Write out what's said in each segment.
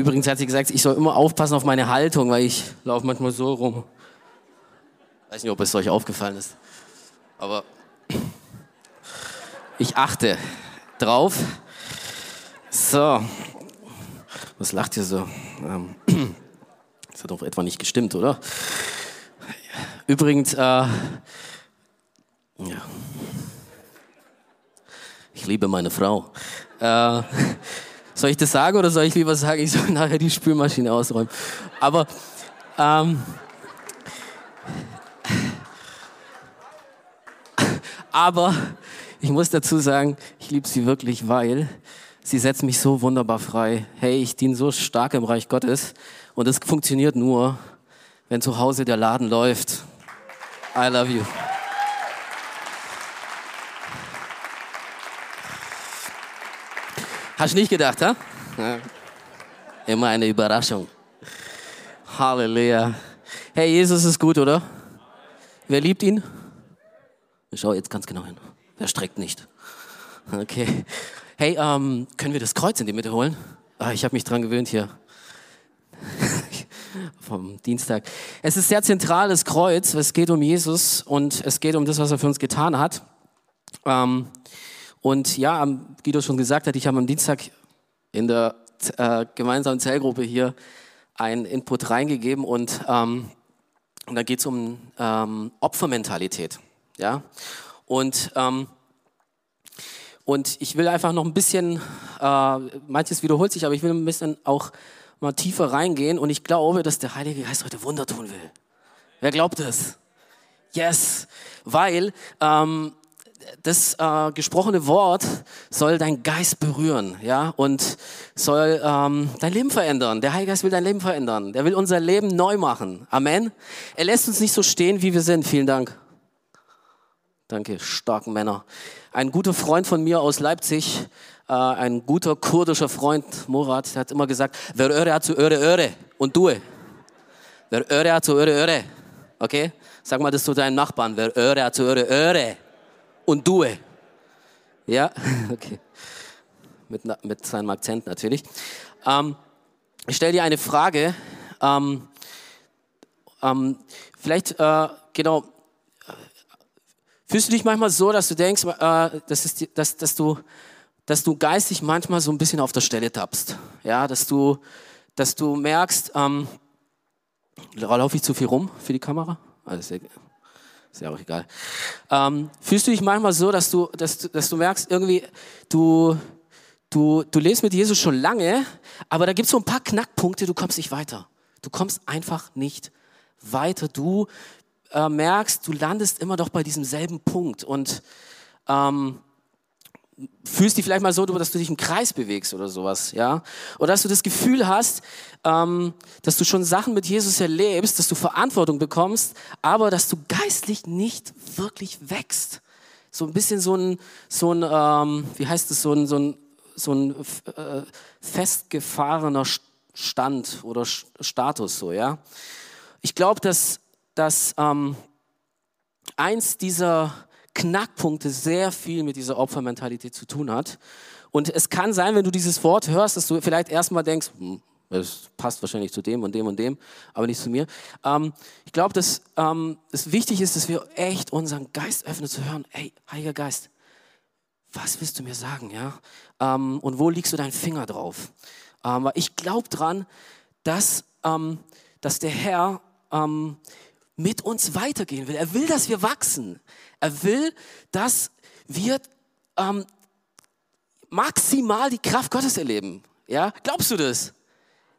Übrigens hat sie gesagt, ich soll immer aufpassen auf meine Haltung, weil ich laufe manchmal so rum. Weiß nicht, ob es euch aufgefallen ist. Aber ich achte drauf. So. Was lacht ihr so? Ähm, das hat doch etwa nicht gestimmt, oder? Übrigens, äh, ja. Ich liebe meine Frau. Äh, soll ich das sagen oder soll ich lieber sagen, ich soll nachher die Spülmaschine ausräumen? Aber ähm, aber ich muss dazu sagen, ich liebe sie wirklich, weil sie setzt mich so wunderbar frei. Hey, ich diene so stark im Reich Gottes und es funktioniert nur, wenn zu Hause der Laden läuft. I love you. Hast du nicht gedacht, ha? Ja. Immer eine Überraschung. Halleluja. Hey, Jesus ist gut, oder? Wer liebt ihn? Schau jetzt ganz genau hin. Wer streckt nicht? Okay. Hey, ähm, können wir das Kreuz in die Mitte holen? Ah, ich habe mich dran gewöhnt hier. Vom Dienstag. Es ist sehr zentral, das Kreuz. Es geht um Jesus und es geht um das, was er für uns getan hat. Ähm, und ja, du schon gesagt hast, ich habe am Dienstag in der äh, gemeinsamen Zellgruppe hier einen Input reingegeben und, ähm, und da geht es um ähm, Opfermentalität. Ja? Und, ähm, und ich will einfach noch ein bisschen, äh, manches wiederholt sich, aber ich will ein bisschen auch mal tiefer reingehen und ich glaube, dass der Heilige Geist heute Wunder tun will. Wer glaubt das? Yes, weil ähm, das äh, gesprochene Wort soll dein Geist berühren, ja, und soll ähm, dein Leben verändern. Der Heilige Geist will dein Leben verändern. Der will unser Leben neu machen. Amen. Er lässt uns nicht so stehen, wie wir sind. Vielen Dank. Danke, starken Männer. Ein guter Freund von mir aus Leipzig, äh, ein guter kurdischer Freund, Murat, hat immer gesagt, wer Öre hat zu Öre, Öre und du. Wer Öre hat zu Öre, Öre. Okay? Sag mal das zu deinem Nachbarn. Wer Öre hat zu Öre, Öre und Due. Ja, okay. Mit, mit seinem Akzent natürlich. Ähm, ich stelle dir eine Frage. Ähm, ähm, vielleicht, äh, genau, fühlst du dich manchmal so, dass du denkst, äh, dass, es, dass, dass, du, dass du geistig manchmal so ein bisschen auf der Stelle tappst? Ja, dass du, dass du merkst, ähm, laufe ich zu viel rum für die Kamera? Also, ist ja auch egal. Ähm, fühlst du dich manchmal so, dass du, dass, dass du merkst, irgendwie, du, du, du lebst mit Jesus schon lange, aber da gibt es so ein paar Knackpunkte, du kommst nicht weiter. Du kommst einfach nicht weiter. Du äh, merkst, du landest immer doch bei diesem selben Punkt und ähm, fühlst dich vielleicht mal so, dass du dich im Kreis bewegst oder sowas, ja? Oder dass du das Gefühl hast, ähm, dass du schon Sachen mit Jesus erlebst, dass du Verantwortung bekommst, aber dass du geistlich nicht wirklich wächst. So ein bisschen so ein, so ein ähm, wie heißt es, so ein, so ein, so ein äh, festgefahrener Stand oder Status, so, ja? Ich glaube, dass, dass ähm, eins dieser Knackpunkte sehr viel mit dieser Opfermentalität zu tun hat. Und es kann sein, wenn du dieses Wort hörst, dass du vielleicht erstmal denkst, hm, das passt wahrscheinlich zu dem und dem und dem, aber nicht zu mir. Ähm, ich glaube, dass ähm, es wichtig ist, dass wir echt unseren Geist öffnen zu hören, hey, Heiliger Geist, was willst du mir sagen, ja? Ähm, und wo legst du deinen Finger drauf? Ähm, ich glaube dran, dass, ähm, dass der Herr ähm, mit uns weitergehen will. Er will, dass wir wachsen. Er will, dass wir ähm, maximal die Kraft Gottes erleben. Ja, glaubst du das?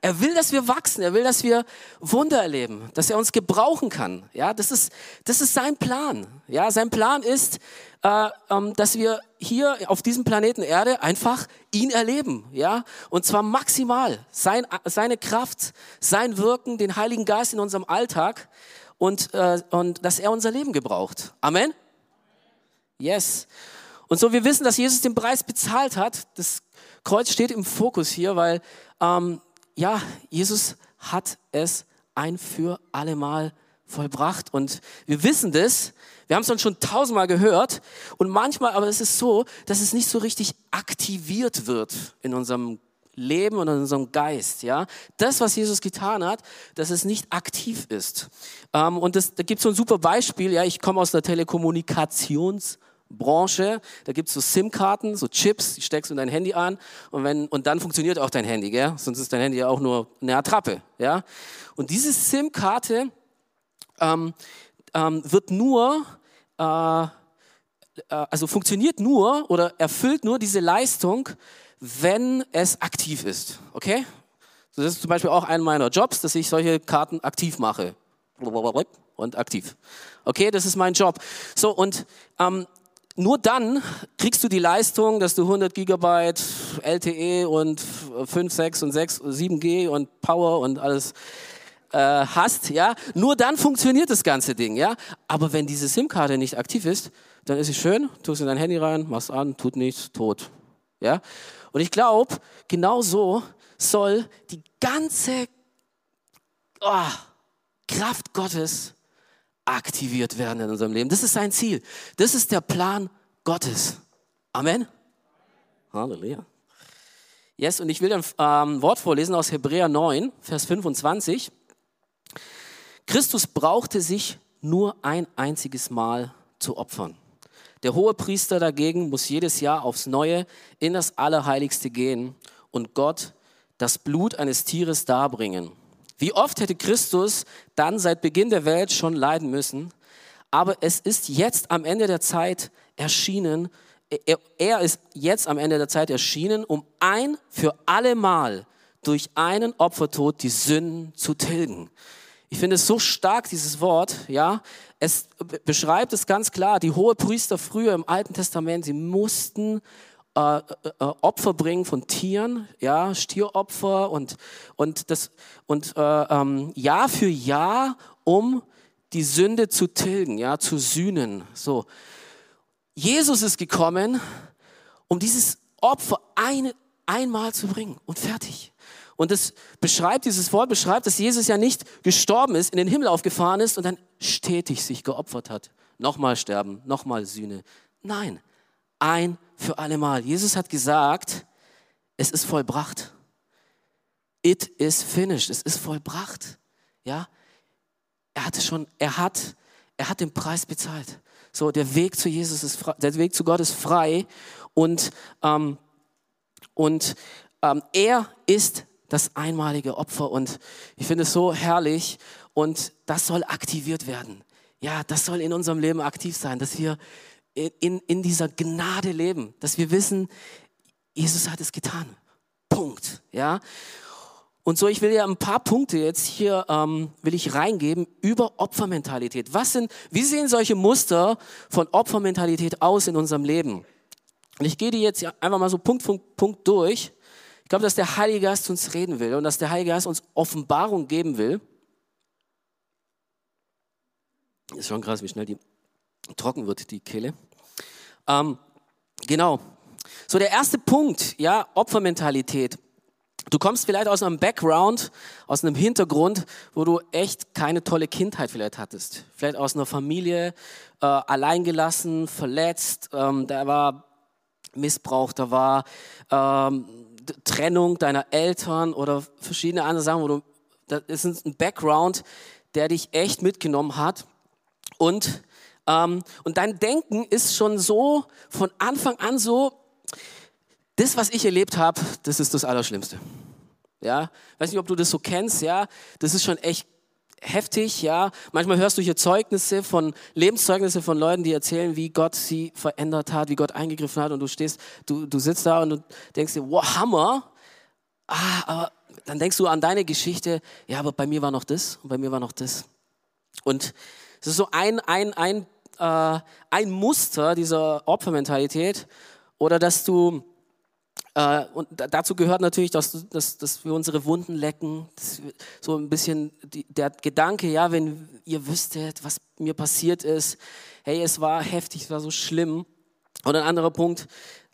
Er will, dass wir wachsen. Er will, dass wir Wunder erleben, dass er uns gebrauchen kann. Ja, das ist, das ist sein Plan. Ja, sein Plan ist, äh, ähm, dass wir hier auf diesem Planeten Erde einfach ihn erleben. Ja, und zwar maximal. Sein, seine Kraft, sein Wirken, den Heiligen Geist in unserem Alltag und, äh, und dass er unser Leben gebraucht. Amen. Yes. Und so, wir wissen, dass Jesus den Preis bezahlt hat. Das Kreuz steht im Fokus hier, weil, ähm, ja, Jesus hat es ein für alle Mal vollbracht. Und wir wissen das. Wir haben es uns schon tausendmal gehört. Und manchmal, aber es ist so, dass es nicht so richtig aktiviert wird in unserem Leben und in unserem Geist. Ja, das, was Jesus getan hat, dass es nicht aktiv ist. Ähm, und das, da gibt es so ein super Beispiel. Ja, ich komme aus der Telekommunikationsbranche. Da gibt es so SIM-Karten, so Chips, die steckst du in dein Handy an und, wenn, und dann funktioniert auch dein Handy, gell? sonst ist dein Handy ja auch nur eine Attrappe. Ja? Und diese SIM-Karte ähm, ähm, wird nur äh, äh, also funktioniert nur oder erfüllt nur diese Leistung, wenn es aktiv ist. Okay? das ist zum Beispiel auch einer meiner Jobs, dass ich solche Karten aktiv mache. Und aktiv. Okay, das ist mein Job. So, und ähm, nur dann kriegst du die Leistung, dass du 100 Gigabyte LTE und 5, 6 und 6, 7G und Power und alles äh, hast, ja. Nur dann funktioniert das ganze Ding, ja. Aber wenn diese SIM-Karte nicht aktiv ist, dann ist es schön, tust in dein Handy rein, machst an, tut nichts, tot. Ja? Und ich glaube, genau so soll die ganze oh, Kraft Gottes aktiviert werden in unserem Leben. Das ist sein Ziel. Das ist der Plan Gottes. Amen. Halleluja. Yes, und ich will ein ähm, Wort vorlesen aus Hebräer 9, Vers 25. Christus brauchte sich nur ein einziges Mal zu opfern. Der hohe Priester dagegen muss jedes Jahr aufs Neue in das Allerheiligste gehen und Gott das Blut eines Tieres darbringen. Wie oft hätte Christus dann seit Beginn der Welt schon leiden müssen, aber es ist jetzt am Ende der Zeit erschienen, er, er ist jetzt am Ende der Zeit erschienen, um ein für alle Mal durch einen Opfertod die Sünden zu tilgen. Ich finde es so stark, dieses Wort, ja. Es beschreibt es ganz klar. Die hohe Priester früher im Alten Testament, sie mussten äh, äh, Opfer bringen von Tieren, ja, Stieropfer und, und, das, und äh, ähm, Jahr für Jahr, um die Sünde zu tilgen, ja, zu sühnen. So. Jesus ist gekommen, um dieses Opfer ein, einmal zu bringen und fertig. Und das beschreibt, dieses Wort beschreibt, dass Jesus ja nicht gestorben ist, in den Himmel aufgefahren ist und dann stetig sich geopfert hat. Nochmal sterben, nochmal Sühne. Nein, ein für alle Mal. Jesus hat gesagt, es ist vollbracht. It is finished. Es ist vollbracht. Ja, er hatte schon, er hat, er hat den Preis bezahlt. So, der Weg zu Jesus ist frei, der Weg zu Gott ist frei und ähm, und ähm, er ist das einmalige Opfer. Und ich finde es so herrlich und das soll aktiviert werden. Ja, das soll in unserem Leben aktiv sein, dass wir in, in dieser Gnade leben, dass wir wissen, Jesus hat es getan. Punkt. Ja. Und so, ich will ja ein paar Punkte jetzt hier ähm, will ich reingeben über Opfermentalität. Was sind, wie sehen solche Muster von Opfermentalität aus in unserem Leben? Und ich gehe die jetzt einfach mal so Punkt für Punkt durch glaube, dass der Heilige Geist uns reden will und dass der Heilige Geist uns Offenbarung geben will. Ist schon krass, wie schnell die trocken wird, die Kehle. Ähm, genau. So, der erste Punkt, ja, Opfermentalität. Du kommst vielleicht aus einem Background, aus einem Hintergrund, wo du echt keine tolle Kindheit vielleicht hattest. Vielleicht aus einer Familie, äh, alleingelassen, verletzt, ähm, da war Missbrauch, da war ähm, Trennung deiner Eltern oder verschiedene andere Sachen, wo du, das ist ein Background, der dich echt mitgenommen hat. Und, ähm, und dein Denken ist schon so von Anfang an so, das, was ich erlebt habe, das ist das Allerschlimmste. Ja, weiß nicht, ob du das so kennst, ja, das ist schon echt heftig, ja. Manchmal hörst du hier Zeugnisse von, Lebenszeugnisse von Leuten, die erzählen, wie Gott sie verändert hat, wie Gott eingegriffen hat und du stehst, du, du sitzt da und du denkst dir, wow, Hammer. Ah, aber dann denkst du an deine Geschichte, ja, aber bei mir war noch das und bei mir war noch das. Und es ist so ein, ein, ein, äh, ein Muster dieser Opfermentalität oder dass du und dazu gehört natürlich, dass, dass, dass wir unsere Wunden lecken. so ein bisschen der Gedanke, ja, wenn ihr wüsstet, was mir passiert ist, hey, es war heftig, es war so schlimm. Und ein anderer Punkt,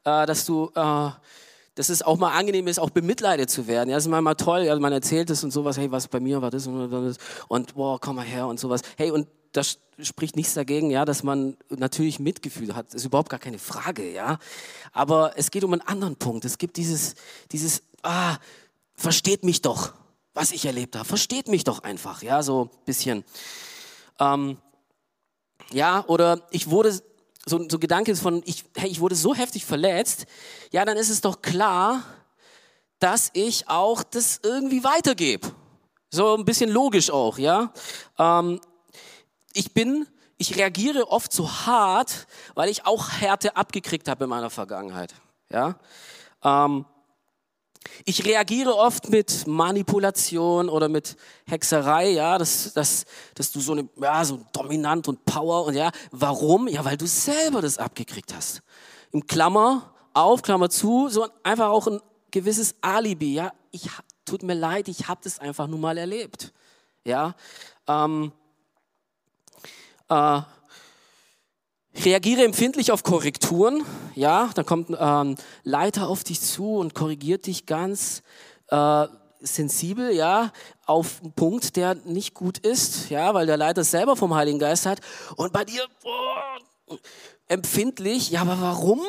äh, dass du, äh, dass es auch mal angenehm ist, auch bemitleidet zu werden. Ja, es ist manchmal toll, man erzählt es und sowas, hey, was bei mir war das und das und boah, komm mal her und sowas. Hey, und das spricht nichts dagegen, ja, dass man natürlich Mitgefühl hat. Das ist überhaupt gar keine Frage, ja. Aber es geht um einen anderen Punkt. Es gibt dieses, dieses ah, versteht mich doch, was ich erlebt habe. Versteht mich doch einfach, ja, so ein bisschen. Ähm, ja, oder ich wurde, so, so Gedanke von, ich, hey, ich wurde so heftig verletzt, ja, dann ist es doch klar, dass ich auch das irgendwie weitergebe. So ein bisschen logisch auch, ja. Ähm, ich bin, ich reagiere oft so hart, weil ich auch Härte abgekriegt habe in meiner Vergangenheit, ja. Ähm, ich reagiere oft mit Manipulation oder mit Hexerei, ja, dass, dass, dass du so eine, ja, so dominant und Power und ja, warum? Ja, weil du selber das abgekriegt hast. Im Klammer auf, Klammer zu, so einfach auch ein gewisses Alibi, ja, ich, tut mir leid, ich habe das einfach nur mal erlebt, ja. Ähm, äh, Reagiere empfindlich auf Korrekturen. Ja, da kommt ein ähm, Leiter auf dich zu und korrigiert dich ganz äh, sensibel, ja, auf einen Punkt, der nicht gut ist, ja, weil der Leiter selber vom Heiligen Geist hat. Und bei dir oh, empfindlich, ja, aber warum?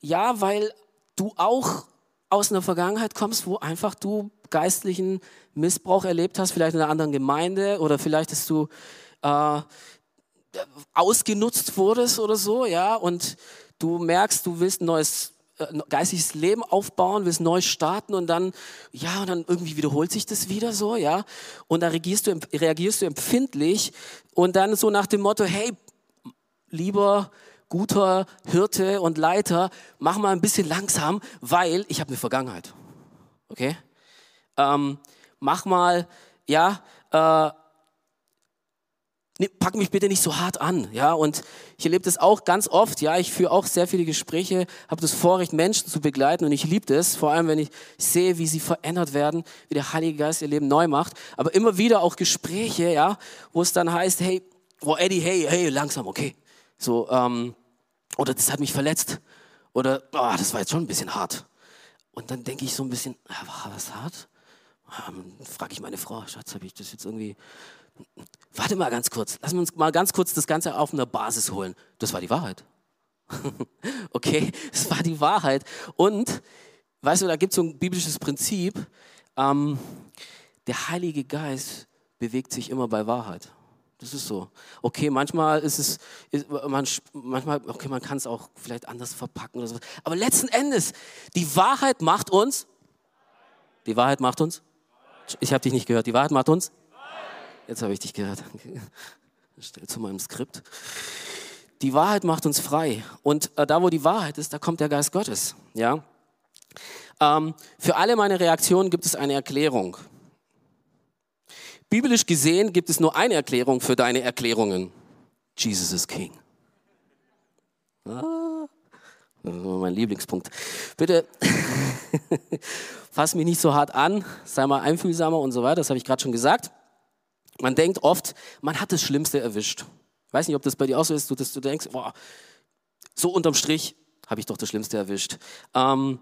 Ja, weil du auch aus einer Vergangenheit kommst, wo einfach du geistlichen Missbrauch erlebt hast, vielleicht in einer anderen Gemeinde oder vielleicht hast du äh, ausgenutzt wurdest oder so, ja, und du merkst, du willst ein neues äh, geistiges Leben aufbauen, willst neu starten und dann, ja, und dann irgendwie wiederholt sich das wieder so, ja, und da reagierst du, reagierst du empfindlich und dann so nach dem Motto, hey, lieber guter Hirte und Leiter, mach mal ein bisschen langsam, weil ich habe eine Vergangenheit, okay? Ähm, mach mal, ja, äh, pack mich bitte nicht so hart an, ja. Und ich erlebe das auch ganz oft, ja. Ich führe auch sehr viele Gespräche, habe das Vorrecht, Menschen zu begleiten und ich liebe das, vor allem wenn ich sehe, wie sie verändert werden, wie der Heilige Geist ihr Leben neu macht. Aber immer wieder auch Gespräche, ja, wo es dann heißt, hey, oh Eddie, hey, hey, langsam, okay. So, ähm, oder das hat mich verletzt. Oder, oh, das war jetzt schon ein bisschen hart. Und dann denke ich so ein bisschen, war das hart? Ähm, Frage ich meine Frau, Schatz, habe ich das jetzt irgendwie Warte mal ganz kurz, lass uns mal ganz kurz das Ganze auf eine Basis holen. Das war die Wahrheit. okay, das war die Wahrheit. Und, weißt du, da gibt es so ein biblisches Prinzip, ähm, der Heilige Geist bewegt sich immer bei Wahrheit. Das ist so. Okay, manchmal ist es, ist, man, manchmal, okay, man kann es auch vielleicht anders verpacken oder so. Aber letzten Endes, die Wahrheit macht uns, die Wahrheit macht uns, ich habe dich nicht gehört, die Wahrheit macht uns Jetzt habe ich dich gehört. Stell zu meinem Skript. Die Wahrheit macht uns frei. Und äh, da, wo die Wahrheit ist, da kommt der Geist Gottes. Ja? Ähm, für alle meine Reaktionen gibt es eine Erklärung. Biblisch gesehen gibt es nur eine Erklärung für deine Erklärungen. Jesus is King. Ah, mein Lieblingspunkt. Bitte fass mich nicht so hart an, sei mal einfühlsamer und so weiter, das habe ich gerade schon gesagt. Man denkt oft, man hat das Schlimmste erwischt. Ich weiß nicht, ob das bei dir auch so ist, dass du denkst, boah, so unterm Strich habe ich doch das Schlimmste erwischt. Ähm,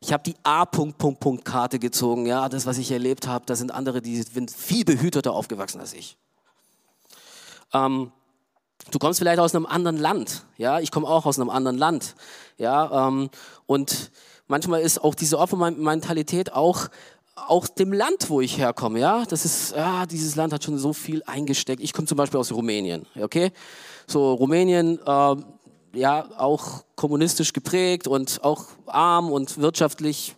ich habe die A-Punkt-Punkt-Punkt-Karte gezogen. Ja, das, was ich erlebt habe, da sind andere, die sind viel behüteter aufgewachsen als ich. Ähm, du kommst vielleicht aus einem anderen Land. Ja, ich komme auch aus einem anderen Land. Ja, ähm, und manchmal ist auch diese Opfermentalität auch auch dem Land, wo ich herkomme, ja, das ist, ja, dieses Land hat schon so viel eingesteckt. Ich komme zum Beispiel aus Rumänien, okay? So Rumänien, äh, ja, auch kommunistisch geprägt und auch arm und wirtschaftlich,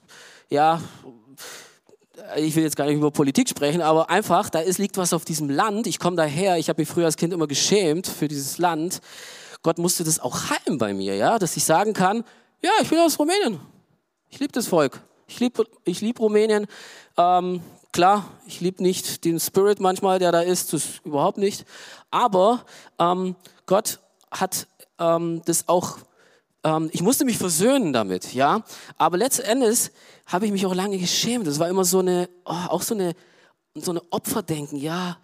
ja, ich will jetzt gar nicht über Politik sprechen, aber einfach, da ist, liegt was auf diesem Land. Ich komme daher, ich habe mich früher als Kind immer geschämt für dieses Land. Gott musste das auch heilen bei mir, ja, dass ich sagen kann, ja, ich bin aus Rumänien. Ich liebe das Volk. Ich liebe ich lieb Rumänien. Ähm, klar, ich liebe nicht den Spirit manchmal, der da ist, das überhaupt nicht. Aber ähm, Gott hat ähm, das auch, ähm, ich musste mich versöhnen damit, ja. Aber letzten Endes habe ich mich auch lange geschämt. Das war immer so eine, oh, auch so eine, so eine Opferdenken, ja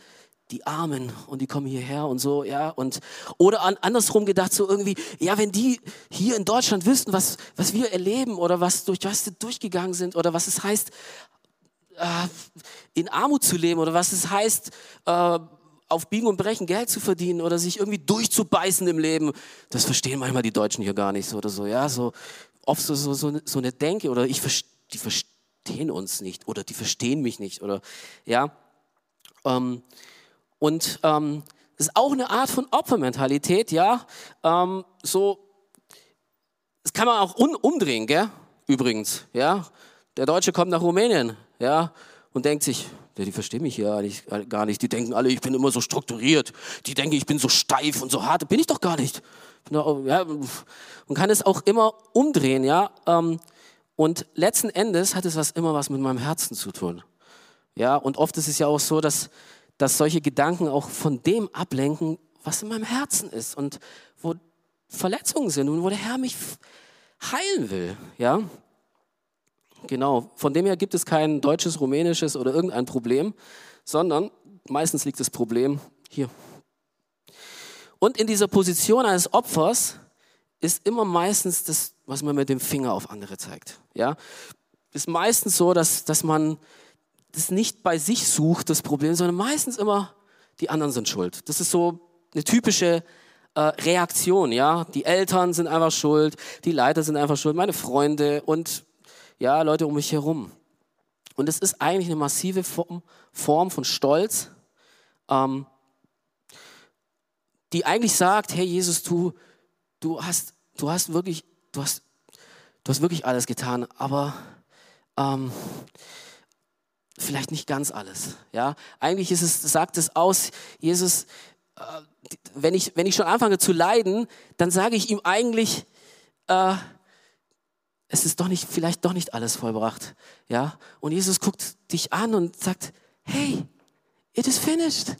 die Armen und die kommen hierher und so, ja, und, oder an, andersrum gedacht, so irgendwie, ja, wenn die hier in Deutschland wüssten, was, was wir erleben oder was durch was sie durchgegangen sind oder was es heißt, äh, in Armut zu leben oder was es heißt, äh, auf Biegen und Brechen Geld zu verdienen oder sich irgendwie durchzubeißen im Leben, das verstehen manchmal die Deutschen hier gar nicht so oder so, ja, so, oft so, so, so, so eine Denke oder ich, die, verstehen uns nicht oder die verstehen mich nicht oder ja. Ähm, und ähm, das ist auch eine Art von Opfermentalität, ja. Ähm, so, das kann man auch umdrehen, gell? Übrigens, ja. Der Deutsche kommt nach Rumänien, ja, und denkt sich, ja, die verstehen mich ja gar nicht. Die denken alle, ich bin immer so strukturiert. Die denken, ich bin so steif und so hart. Bin ich doch gar nicht. Ja, man kann es auch immer umdrehen, ja. Ähm, und letzten Endes hat es was immer was mit meinem Herzen zu tun. Ja, und oft ist es ja auch so, dass, dass solche Gedanken auch von dem ablenken, was in meinem Herzen ist und wo Verletzungen sind und wo der Herr mich heilen will, ja. Genau, von dem her gibt es kein deutsches, rumänisches oder irgendein Problem, sondern meistens liegt das Problem hier. Und in dieser Position eines Opfers ist immer meistens das, was man mit dem Finger auf andere zeigt. Ja, ist meistens so, dass, dass man das nicht bei sich sucht, das Problem, sondern meistens immer die anderen sind schuld. Das ist so eine typische äh, Reaktion. Ja, die Eltern sind einfach schuld, die Leiter sind einfach schuld, meine Freunde und ja, Leute um mich herum. Und es ist eigentlich eine massive Form, Form von Stolz, ähm, die eigentlich sagt, hey Jesus, du, du hast, du hast wirklich, du hast, du hast wirklich alles getan, aber ähm, vielleicht nicht ganz alles. Ja, eigentlich ist es, sagt es aus, Jesus, äh, wenn ich, wenn ich schon anfange zu leiden, dann sage ich ihm eigentlich, äh, es ist doch nicht, vielleicht doch nicht alles vollbracht. Ja? Und Jesus guckt dich an und sagt, hey, it is finished.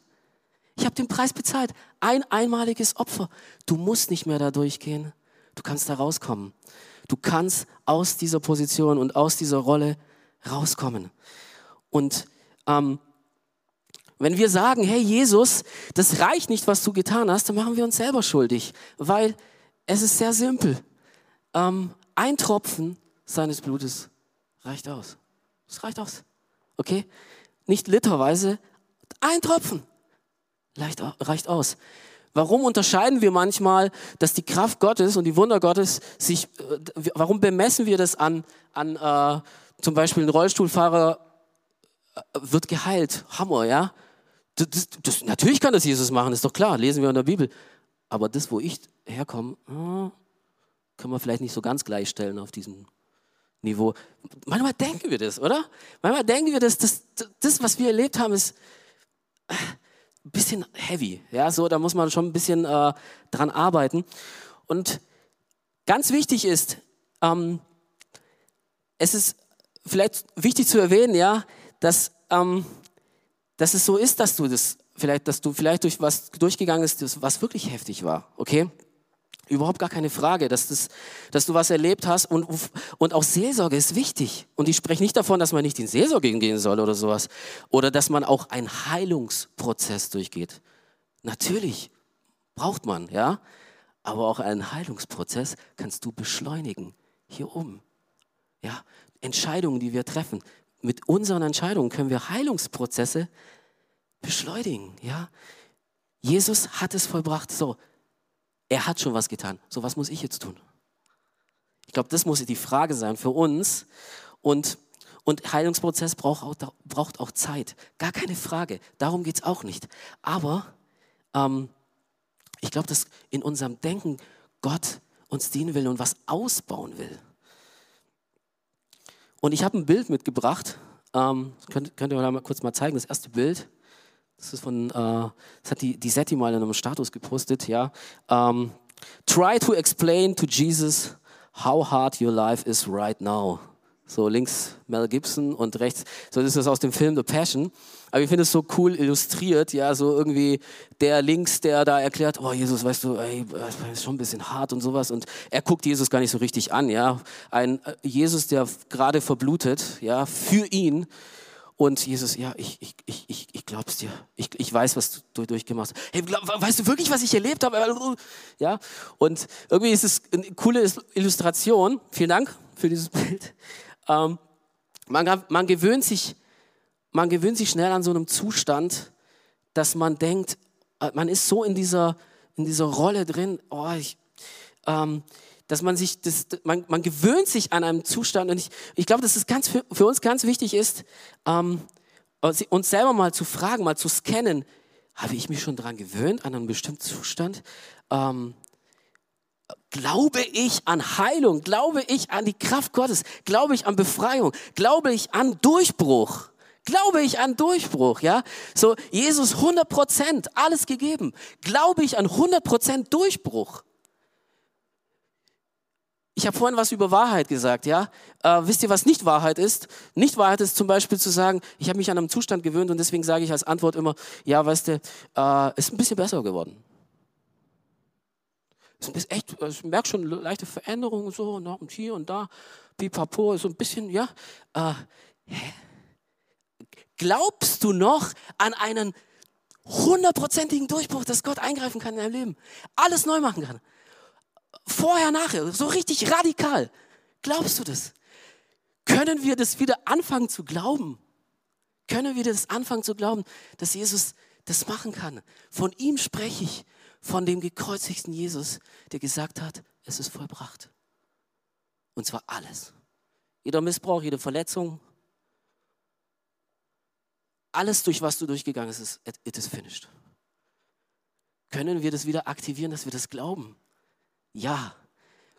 Ich habe den Preis bezahlt. Ein einmaliges Opfer. Du musst nicht mehr da durchgehen. Du kannst da rauskommen. Du kannst aus dieser Position und aus dieser Rolle rauskommen. Und ähm, wenn wir sagen, hey Jesus, das reicht nicht, was du getan hast, dann machen wir uns selber schuldig, weil es ist sehr simpel. Ähm, ein Tropfen seines Blutes reicht aus. Es reicht aus. Okay? Nicht literweise, ein Tropfen reicht aus. Warum unterscheiden wir manchmal, dass die Kraft Gottes und die Wunder Gottes sich, äh, warum bemessen wir das an, an äh, zum Beispiel ein Rollstuhlfahrer wird geheilt? Hammer, ja? Das, das, das, natürlich kann das Jesus machen, ist doch klar, lesen wir in der Bibel. Aber das, wo ich herkomme, hm, können wir vielleicht nicht so ganz gleichstellen auf diesem Niveau. Manchmal denken wir das, oder? Manchmal denken wir, dass das, das was wir erlebt haben, ist ein bisschen heavy. Ja, so, da muss man schon ein bisschen äh, dran arbeiten. Und ganz wichtig ist, ähm, es ist vielleicht wichtig zu erwähnen, ja, dass, ähm, dass es so ist, dass du das vielleicht, dass du vielleicht durch was durchgegangen bist, was wirklich heftig war, okay? Überhaupt gar keine Frage, dass, das, dass du was erlebt hast und, und auch Seelsorge ist wichtig. Und ich spreche nicht davon, dass man nicht in Seelsorge gehen soll oder sowas. Oder dass man auch einen Heilungsprozess durchgeht. Natürlich braucht man, ja. Aber auch einen Heilungsprozess kannst du beschleunigen. Hier oben. Ja. Entscheidungen, die wir treffen. Mit unseren Entscheidungen können wir Heilungsprozesse beschleunigen, ja. Jesus hat es vollbracht. So, er hat schon was getan. So, was muss ich jetzt tun? Ich glaube, das muss die Frage sein für uns. Und, und Heilungsprozess braucht auch, braucht auch Zeit. Gar keine Frage. Darum geht es auch nicht. Aber ähm, ich glaube, dass in unserem Denken Gott uns dienen will und was ausbauen will. Und ich habe ein Bild mitgebracht. Ähm, könnt, könnt ihr mal kurz mal zeigen, das erste Bild. Das ist von, äh, das hat die, die Setti mal in einem Status gepostet, ja. Um, Try to explain to Jesus how hard your life is right now. So links Mel Gibson und rechts, so das ist aus dem Film The Passion. Aber ich finde es so cool illustriert, ja, so irgendwie der links, der da erklärt, oh Jesus, weißt du, ey, das ist schon ein bisschen hart und sowas. Und er guckt Jesus gar nicht so richtig an, ja. Ein äh, Jesus, der gerade verblutet, ja, für ihn und Jesus, ja, ich, ich, ich, ich, ich glaub's dir. Ich, ich weiß, was du durchgemacht hast. Hey, glaub, weißt du wirklich, was ich erlebt habe? Ja, und irgendwie ist es eine coole Illustration. Vielen Dank für dieses Bild. Ähm, man, man, gewöhnt sich, man gewöhnt sich schnell an so einem Zustand, dass man denkt, äh, man ist so in dieser, in dieser Rolle drin, oh, ich, ähm, dass man sich, das, man, man gewöhnt sich an einem Zustand und ich, ich glaube, dass es ganz für, für uns ganz wichtig ist, ähm, uns selber mal zu fragen, mal zu scannen, habe ich mich schon daran gewöhnt, an einen bestimmten Zustand? Ähm, glaube ich an Heilung? Glaube ich an die Kraft Gottes? Glaube ich an Befreiung? Glaube ich an Durchbruch? Glaube ich an Durchbruch, ja? So, Jesus 100 Prozent, alles gegeben. Glaube ich an 100 Prozent Durchbruch? Ich habe vorhin was über Wahrheit gesagt, ja? Äh, wisst ihr, was nicht Wahrheit ist? Nicht Wahrheit ist zum Beispiel zu sagen, ich habe mich an einem Zustand gewöhnt und deswegen sage ich als Antwort immer, ja, weißt du, äh, ist ein bisschen besser geworden. Ist echt, ich merke schon leichte Veränderungen so, ne, und hier und da, pipapo, so ein bisschen, ja. Äh? Glaubst du noch an einen hundertprozentigen Durchbruch, dass Gott eingreifen kann in deinem Leben? Alles neu machen kann. Vorher, nachher, so richtig radikal. Glaubst du das? Können wir das wieder anfangen zu glauben? Können wir das anfangen zu glauben, dass Jesus das machen kann? Von ihm spreche ich, von dem gekreuzigten Jesus, der gesagt hat, es ist vollbracht. Und zwar alles. Jeder Missbrauch, jede Verletzung, alles, durch was du durchgegangen bist, ist, it is finished. Können wir das wieder aktivieren, dass wir das glauben? Ja.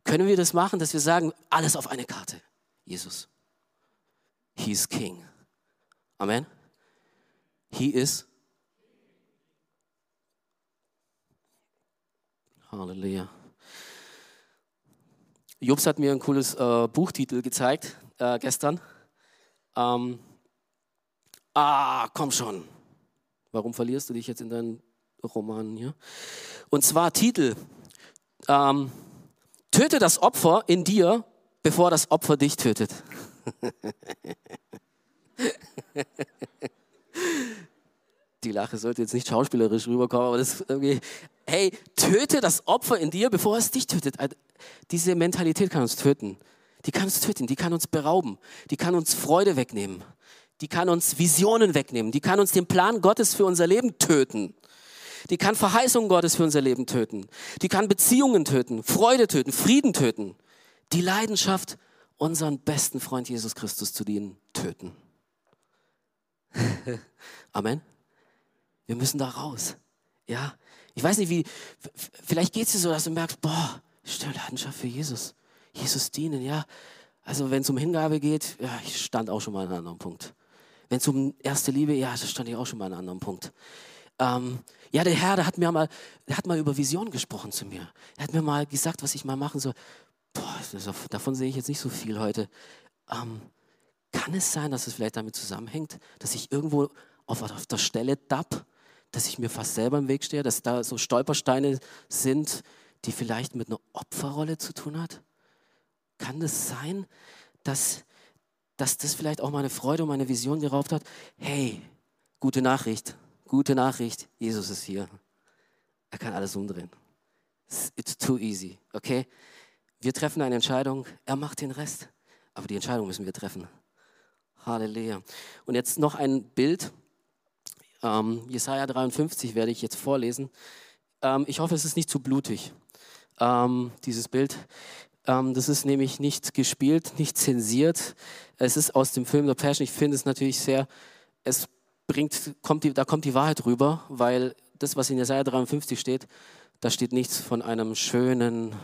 Können wir das machen, dass wir sagen, alles auf eine Karte? Jesus. He is King. Amen. He is. Halleluja. Jobs hat mir ein cooles äh, Buchtitel gezeigt äh, gestern. Ähm, Ah, komm schon. Warum verlierst du dich jetzt in deinen Romanen hier? Und zwar Titel. Ähm, töte das Opfer in dir, bevor das Opfer dich tötet. Die Lache sollte jetzt nicht schauspielerisch rüberkommen, aber das irgendwie, hey, töte das Opfer in dir, bevor es dich tötet. Also, diese Mentalität kann uns töten. Die kann uns töten, die kann uns berauben, die kann uns Freude wegnehmen die kann uns Visionen wegnehmen, die kann uns den Plan Gottes für unser Leben töten. Die kann Verheißungen Gottes für unser Leben töten. Die kann Beziehungen töten, Freude töten, Frieden töten. Die Leidenschaft, unseren besten Freund Jesus Christus zu dienen, töten. Amen. Wir müssen da raus. Ja, ich weiß nicht, wie, vielleicht geht es dir so, dass du merkst, boah, stille Leidenschaft für Jesus. Jesus dienen, ja. Also wenn es um Hingabe geht, ja, ich stand auch schon mal an einem anderen Punkt. Wenn es um erste Liebe, ja, das stand ich auch schon mal an einem anderen Punkt. Ähm, ja, der Herr, der hat mir mal, der hat mal über Vision gesprochen zu mir. Er hat mir mal gesagt, was ich mal machen soll. Boah, davon sehe ich jetzt nicht so viel heute. Ähm, kann es sein, dass es vielleicht damit zusammenhängt, dass ich irgendwo auf, auf der Stelle tapp, dass ich mir fast selber im Weg stehe, dass da so Stolpersteine sind, die vielleicht mit einer Opferrolle zu tun hat? Kann es sein, dass dass das vielleicht auch meine Freude und meine Vision geraubt hat. Hey, gute Nachricht, gute Nachricht, Jesus ist hier. Er kann alles umdrehen. It's too easy, okay? Wir treffen eine Entscheidung, er macht den Rest. Aber die Entscheidung müssen wir treffen. Halleluja. Und jetzt noch ein Bild. Ähm, Jesaja 53 werde ich jetzt vorlesen. Ähm, ich hoffe, es ist nicht zu blutig, ähm, dieses Bild. Ähm, das ist nämlich nicht gespielt, nicht zensiert. Es ist aus dem Film The Passion. Ich finde es natürlich sehr, es bringt, kommt die, da kommt die Wahrheit rüber, weil das, was in Jesaja 53 steht, da steht nichts von einem schönen,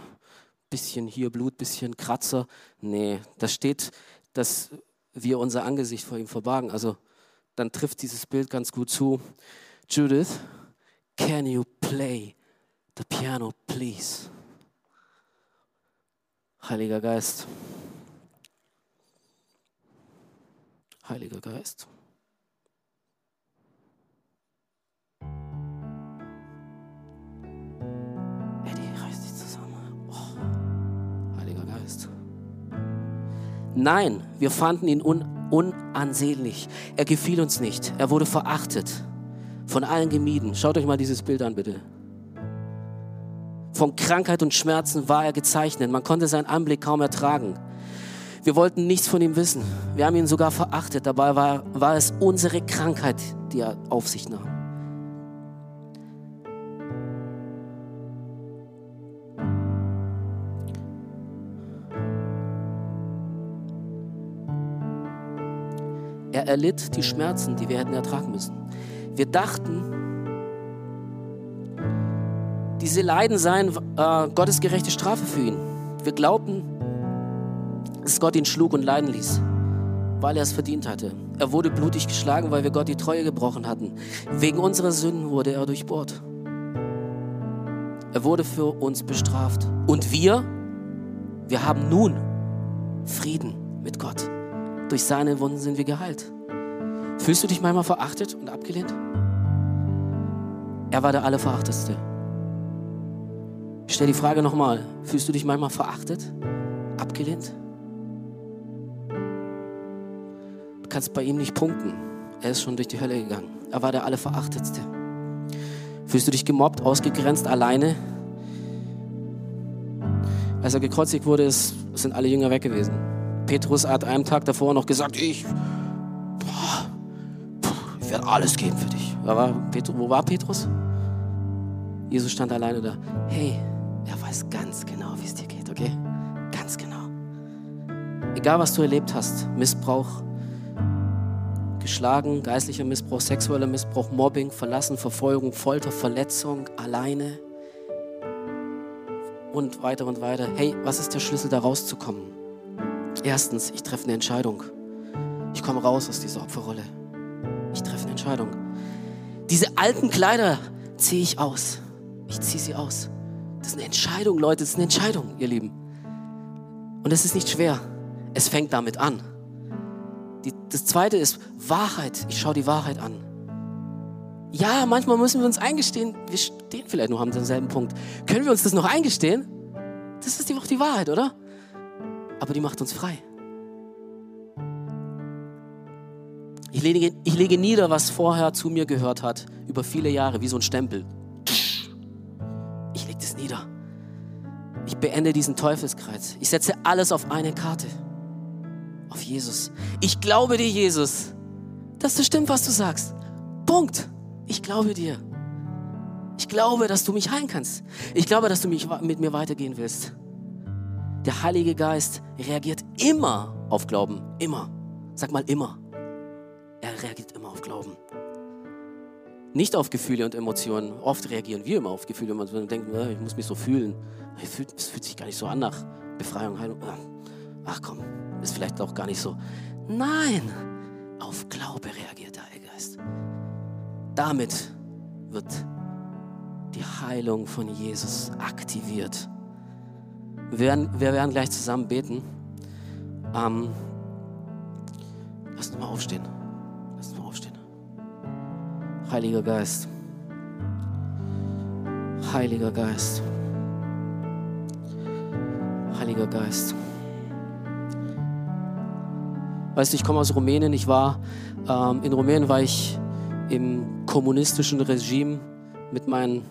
bisschen hier Blut, bisschen Kratzer. Nee, da steht, dass wir unser Angesicht vor ihm verbargen. Also dann trifft dieses Bild ganz gut zu. Judith, can you play the piano, please? Heiliger Geist. Heiliger Geist. Eddie, reiß dich zusammen. Oh. Heiliger Geist. Nein, wir fanden ihn un unansehnlich. Er gefiel uns nicht. Er wurde verachtet. Von allen gemieden. Schaut euch mal dieses Bild an, bitte. Von Krankheit und Schmerzen war er gezeichnet. Man konnte seinen Anblick kaum ertragen. Wir wollten nichts von ihm wissen. Wir haben ihn sogar verachtet. Dabei war, war es unsere Krankheit, die er auf sich nahm. Erlitt die Schmerzen, die wir hätten ertragen müssen. Wir dachten, diese Leiden seien äh, Gottes gerechte Strafe für ihn. Wir glaubten, dass Gott ihn schlug und leiden ließ, weil er es verdient hatte. Er wurde blutig geschlagen, weil wir Gott die Treue gebrochen hatten. Wegen unserer Sünden wurde er durchbohrt. Er wurde für uns bestraft. Und wir, wir haben nun Frieden mit Gott. Durch seine Wunden sind wir geheilt. Fühlst du dich manchmal verachtet und abgelehnt? Er war der Allerverachtetste. Ich stelle die Frage nochmal. Fühlst du dich manchmal verachtet, abgelehnt? Du kannst bei ihm nicht punkten. Er ist schon durch die Hölle gegangen. Er war der Allerverachtetste. Fühlst du dich gemobbt, ausgegrenzt, alleine? Als er gekreuzigt wurde, sind alle Jünger weg gewesen. Petrus hat einen Tag davor noch gesagt, ich, ich werde alles geben für dich. Wo war Petrus? Jesus stand alleine da. Hey, er weiß ganz genau, wie es dir geht, okay? Ganz genau. Egal, was du erlebt hast, Missbrauch, geschlagen, geistlicher Missbrauch, sexueller Missbrauch, Mobbing, Verlassen, Verfolgung, Folter, Verletzung, alleine und weiter und weiter. Hey, was ist der Schlüssel, da rauszukommen? Erstens, ich treffe eine Entscheidung. Ich komme raus aus dieser Opferrolle. Entscheidung. Diese alten Kleider ziehe ich aus. Ich ziehe sie aus. Das ist eine Entscheidung, Leute. Das ist eine Entscheidung, ihr Lieben. Und es ist nicht schwer. Es fängt damit an. Die, das zweite ist Wahrheit. Ich schaue die Wahrheit an. Ja, manchmal müssen wir uns eingestehen, wir stehen vielleicht noch am selben Punkt. Können wir uns das noch eingestehen? Das ist doch die Wahrheit, oder? Aber die macht uns frei. Ich lege, ich lege nieder, was vorher zu mir gehört hat, über viele Jahre, wie so ein Stempel. Ich lege das nieder. Ich beende diesen Teufelskreis. Ich setze alles auf eine Karte auf Jesus. Ich glaube dir, Jesus, dass das stimmt, was du sagst. Punkt. Ich glaube dir. Ich glaube, dass du mich heilen kannst. Ich glaube, dass du mich mit mir weitergehen willst. Der Heilige Geist reagiert immer auf Glauben. Immer. Sag mal immer. Er reagiert immer auf Glauben. Nicht auf Gefühle und Emotionen. Oft reagieren wir immer auf Gefühle und denken, ich muss mich so fühlen. Es fühlt, fühlt sich gar nicht so an nach Befreiung, Heilung. Ach komm, ist vielleicht auch gar nicht so. Nein, auf Glaube reagiert der Heilige Geist. Damit wird die Heilung von Jesus aktiviert. Wir werden, wir werden gleich zusammen beten. Ähm, lass uns mal aufstehen. Heiliger Geist. Heiliger Geist. Heiliger Geist. Weißt du, ich komme aus Rumänien. Ich war ähm, in Rumänien war ich im kommunistischen Regime mit meinen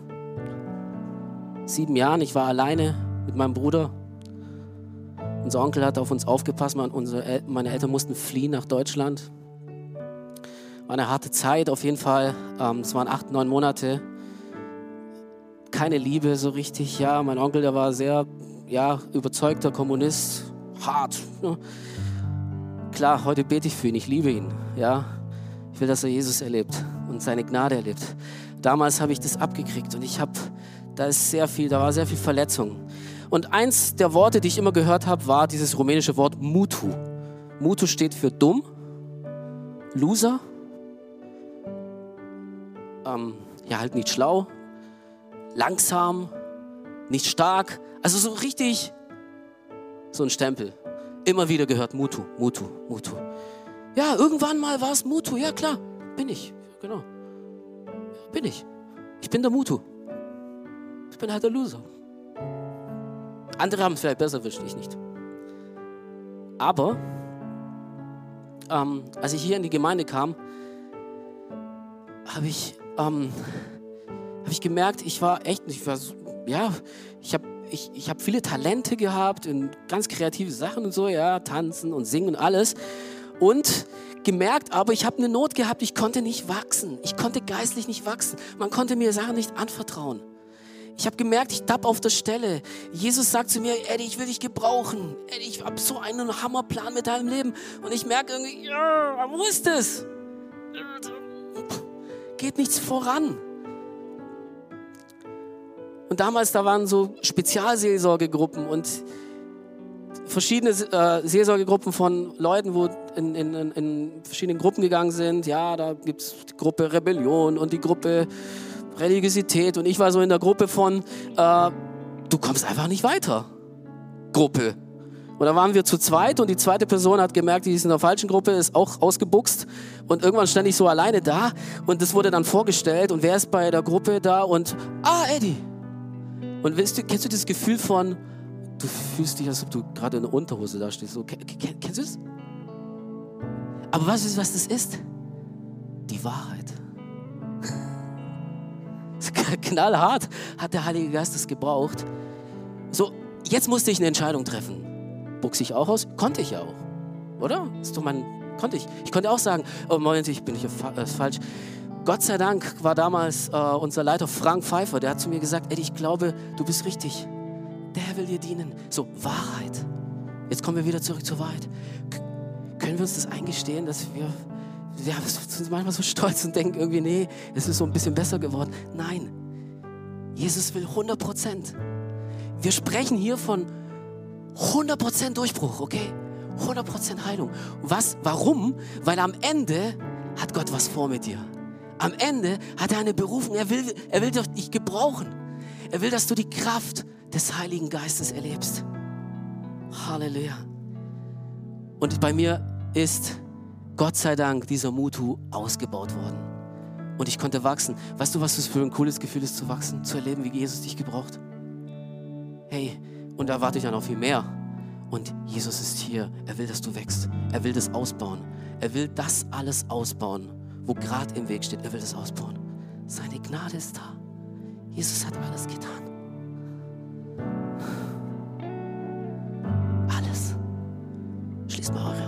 sieben Jahren. Ich war alleine mit meinem Bruder. Unser Onkel hat auf uns aufgepasst. meine Eltern mussten fliehen nach Deutschland. War eine harte Zeit auf jeden Fall. Ähm, es waren acht, neun Monate. Keine Liebe so richtig. Ja, mein Onkel, der war sehr ja, überzeugter Kommunist. Hart. Ne? klar, heute bete ich für ihn, ich liebe ihn. Ja? Ich will, dass er Jesus erlebt und seine Gnade erlebt. Damals habe ich das abgekriegt und ich habe, da ist sehr viel, da war sehr viel Verletzung. Und eins der Worte, die ich immer gehört habe, war dieses rumänische Wort Mutu. Mutu steht für dumm, Loser, ähm, ja halt nicht schlau, langsam, nicht stark. Also so richtig so ein Stempel immer wieder gehört, Mutu, Mutu, Mutu. Ja, irgendwann mal war es Mutu. Ja, klar, bin ich. Genau. Bin ich. Ich bin der Mutu. Ich bin halt der Loser. Andere haben es vielleicht besser erwischt, ich nicht. Aber ähm, als ich hier in die Gemeinde kam, habe ich, ähm, hab ich gemerkt, ich war echt, ich war, ja, ich habe ich, ich habe viele Talente gehabt in ganz kreative Sachen und so, ja, tanzen und singen und alles. Und gemerkt, aber ich habe eine Not gehabt, ich konnte nicht wachsen. Ich konnte geistlich nicht wachsen. Man konnte mir Sachen nicht anvertrauen. Ich habe gemerkt, ich tapp auf der Stelle. Jesus sagt zu mir, Eddie, ich will dich gebrauchen. Eddie, ich habe so einen Hammerplan mit deinem Leben. Und ich merke irgendwie, ja, wo ist es? Geht nichts voran. Und damals, da waren so Spezialseelsorgegruppen und verschiedene äh, Seelsorgegruppen von Leuten, wo in, in, in verschiedenen Gruppen gegangen sind. Ja, da gibt es die Gruppe Rebellion und die Gruppe Religiosität. Und ich war so in der Gruppe von, äh, du kommst einfach nicht weiter. Gruppe. Und da waren wir zu zweit und die zweite Person hat gemerkt, die ist in der falschen Gruppe, ist auch ausgebuchst. Und irgendwann stand ich so alleine da und das wurde dann vorgestellt und wer ist bei der Gruppe da und, ah, Eddie. Und du, kennst du das Gefühl von, du fühlst dich, als ob du gerade in der Unterhose da stehst? So, kennst du das? Aber weißt du, was das ist? Die Wahrheit. Knallhart hat der Heilige Geist das gebraucht. So, jetzt musste ich eine Entscheidung treffen. Buchse ich auch aus? Konnte ich ja auch. Oder? ist doch mein, konnte ich. Ich konnte auch sagen, oh Moment, ich bin hier äh, falsch. Gott sei Dank war damals äh, unser Leiter Frank Pfeiffer, der hat zu mir gesagt, Eddie, ich glaube, du bist richtig. Der will dir dienen. So, Wahrheit. Jetzt kommen wir wieder zurück zur Wahrheit. K können wir uns das eingestehen, dass wir ja, wir sind manchmal so stolz und denken irgendwie, nee, es ist so ein bisschen besser geworden. Nein, Jesus will 100 Prozent. Wir sprechen hier von 100 Prozent Durchbruch, okay? 100 Prozent Heilung. Was? Warum? Weil am Ende hat Gott was vor mit dir. Am Ende hat er eine Berufung. Er will, er will dich gebrauchen. Er will, dass du die Kraft des Heiligen Geistes erlebst. Halleluja. Und bei mir ist Gott sei Dank dieser Mutu ausgebaut worden. Und ich konnte wachsen. Weißt du, was das für ein cooles Gefühl ist, zu wachsen, zu erleben, wie Jesus dich gebraucht? Hey, und da erwarte ich dann auch viel mehr. Und Jesus ist hier. Er will, dass du wächst. Er will das ausbauen. Er will das alles ausbauen, wo gerade im Weg steht. Er will das ausbauen. Seine Gnade ist da. Jesus hat alles getan. Alles. Schließt mal eure